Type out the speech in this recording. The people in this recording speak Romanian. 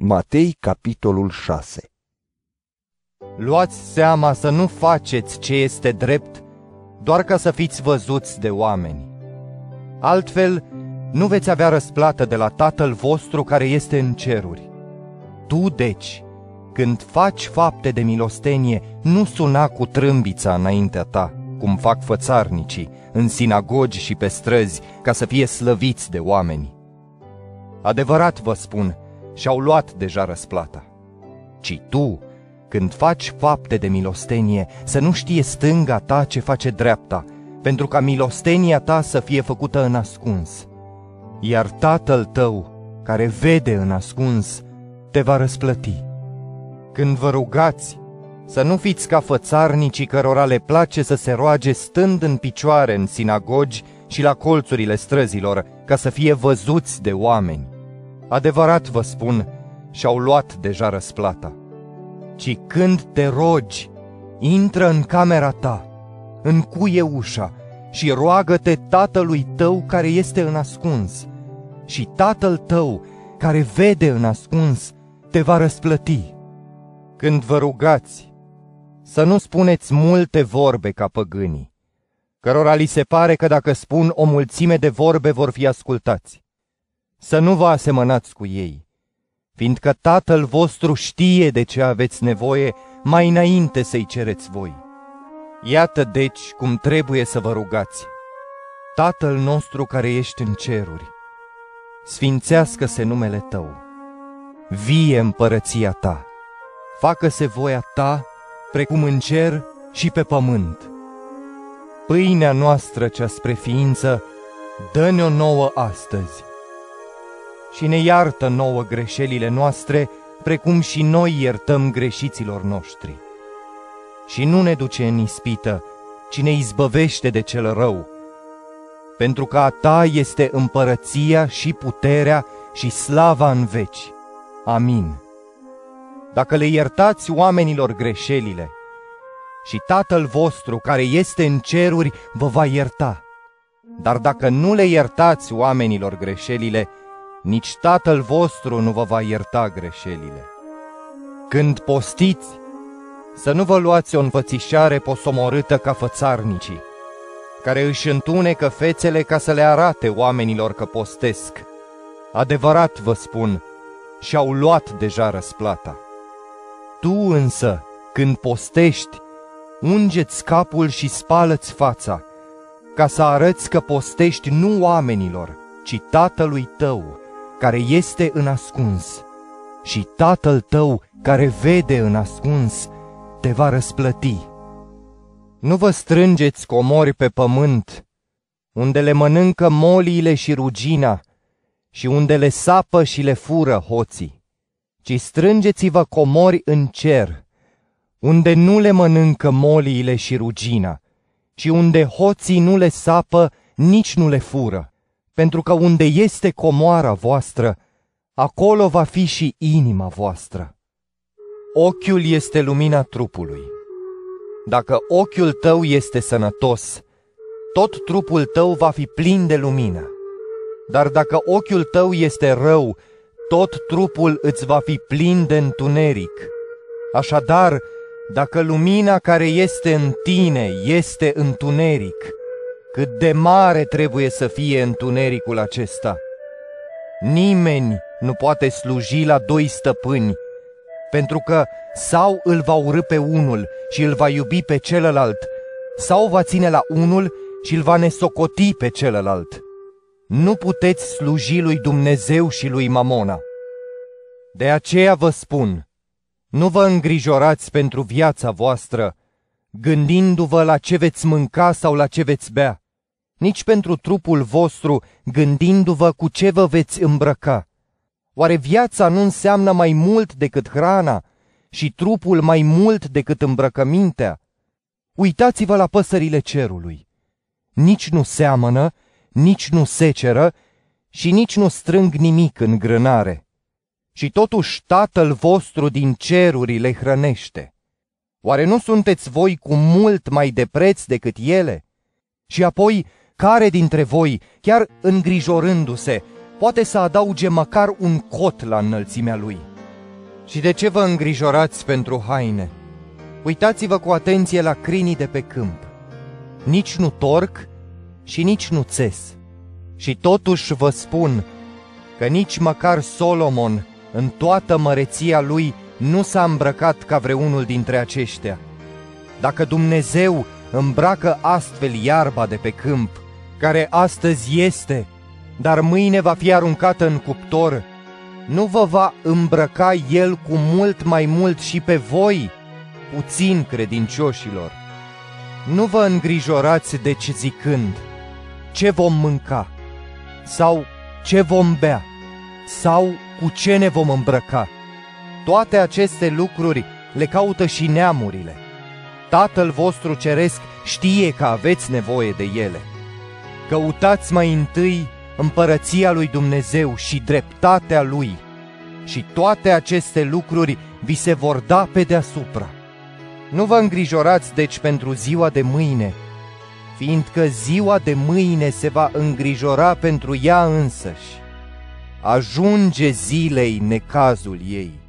Matei, capitolul 6 Luați seama să nu faceți ce este drept, doar ca să fiți văzuți de oameni. Altfel, nu veți avea răsplată de la Tatăl vostru care este în ceruri. Tu, deci, când faci fapte de milostenie, nu suna cu trâmbița înaintea ta, cum fac fățarnicii, în sinagogi și pe străzi, ca să fie slăviți de oameni. Adevărat vă spun, și-au luat deja răsplata. Ci tu, când faci fapte de milostenie, să nu știe stânga ta ce face dreapta, pentru ca milostenia ta să fie făcută în ascuns. Iar tatăl tău, care vede în ascuns, te va răsplăti. Când vă rugați, să nu fiți ca fățarnicii cărora le place să se roage stând în picioare în sinagogi și la colțurile străzilor, ca să fie văzuți de oameni. Adevărat vă spun, și-au luat deja răsplata. Ci când te rogi, intră în camera ta, încuie ușa și roagă-te tatălui tău care este în ascuns. Și tatăl tău care vede în ascuns te va răsplăti. Când vă rugați, să nu spuneți multe vorbe ca păgânii, cărora li se pare că dacă spun o mulțime de vorbe vor fi ascultați să nu vă asemănați cu ei, fiindcă Tatăl vostru știe de ce aveți nevoie mai înainte să-i cereți voi. Iată deci cum trebuie să vă rugați. Tatăl nostru care ești în ceruri, sfințească-se numele Tău, vie împărăția Ta, facă-se voia Ta precum în cer și pe pământ. Pâinea noastră cea spre ființă, dă-ne-o nouă astăzi și ne iartă nouă greșelile noastre, precum și noi iertăm greșiților noștri. Și nu ne duce în ispită, ci ne izbăvește de cel rău, pentru că a ta este împărăția și puterea și slava în veci. Amin. Dacă le iertați oamenilor greșelile, și Tatăl vostru care este în ceruri vă va ierta. Dar dacă nu le iertați oamenilor greșelile, nici Tatăl vostru nu vă va ierta greșelile. Când postiți, să nu vă luați o învățișare posomorâtă ca fățarnicii, care își întunecă fețele ca să le arate oamenilor că postesc. Adevărat vă spun, și-au luat deja răsplata. Tu însă, când postești, ungeți capul și spală-ți fața, ca să arăți că postești nu oamenilor, ci Tatălui tău, care este în ascuns și Tatăl tău care vede în ascuns te va răsplăti. Nu vă strângeți comori pe pământ, unde le mănâncă moliile și rugina și unde le sapă și le fură hoții, ci strângeți-vă comori în cer, unde nu le mănâncă moliile și rugina, și unde hoții nu le sapă, nici nu le fură pentru că unde este comoara voastră, acolo va fi și inima voastră. Ochiul este lumina trupului. Dacă ochiul tău este sănătos, tot trupul tău va fi plin de lumină. Dar dacă ochiul tău este rău, tot trupul îți va fi plin de întuneric. Așadar, dacă lumina care este în tine este întuneric, cât de mare trebuie să fie întunericul acesta. Nimeni nu poate sluji la doi stăpâni, pentru că sau îl va urâ pe unul și îl va iubi pe celălalt, sau va ține la unul și îl va nesocoti pe celălalt. Nu puteți sluji lui Dumnezeu și lui Mamona. De aceea vă spun, nu vă îngrijorați pentru viața voastră, gândindu-vă la ce veți mânca sau la ce veți bea, nici pentru trupul vostru, gândindu-vă cu ce vă veți îmbrăca. Oare viața nu înseamnă mai mult decât hrana și trupul mai mult decât îmbrăcămintea? Uitați-vă la păsările cerului. Nici nu seamănă, nici nu seceră și nici nu strâng nimic în grânare. Și totuși Tatăl vostru din ceruri le hrănește. Oare nu sunteți voi cu mult mai de preț decât ele? Și apoi, care dintre voi, chiar îngrijorându-se, poate să adauge măcar un cot la înălțimea lui? Și de ce vă îngrijorați pentru haine? Uitați-vă cu atenție la crinii de pe câmp. Nici nu torc și nici nu țes. Și totuși vă spun că nici măcar Solomon, în toată măreția lui, nu s-a îmbrăcat ca vreunul dintre aceștia. Dacă Dumnezeu îmbracă astfel iarba de pe câmp, care astăzi este, dar mâine va fi aruncată în cuptor, nu vă va îmbrăca El cu mult mai mult și pe voi, puțin credincioșilor. Nu vă îngrijorați deci zicând, ce vom mânca, sau ce vom bea, sau cu ce ne vom îmbrăca. Toate aceste lucruri le caută și neamurile. Tatăl vostru ceresc știe că aveți nevoie de ele. Căutați mai întâi împărăția lui Dumnezeu și dreptatea lui și toate aceste lucruri vi se vor da pe deasupra. Nu vă îngrijorați deci pentru ziua de mâine, fiindcă ziua de mâine se va îngrijora pentru ea însăși. Ajunge zilei necazul ei.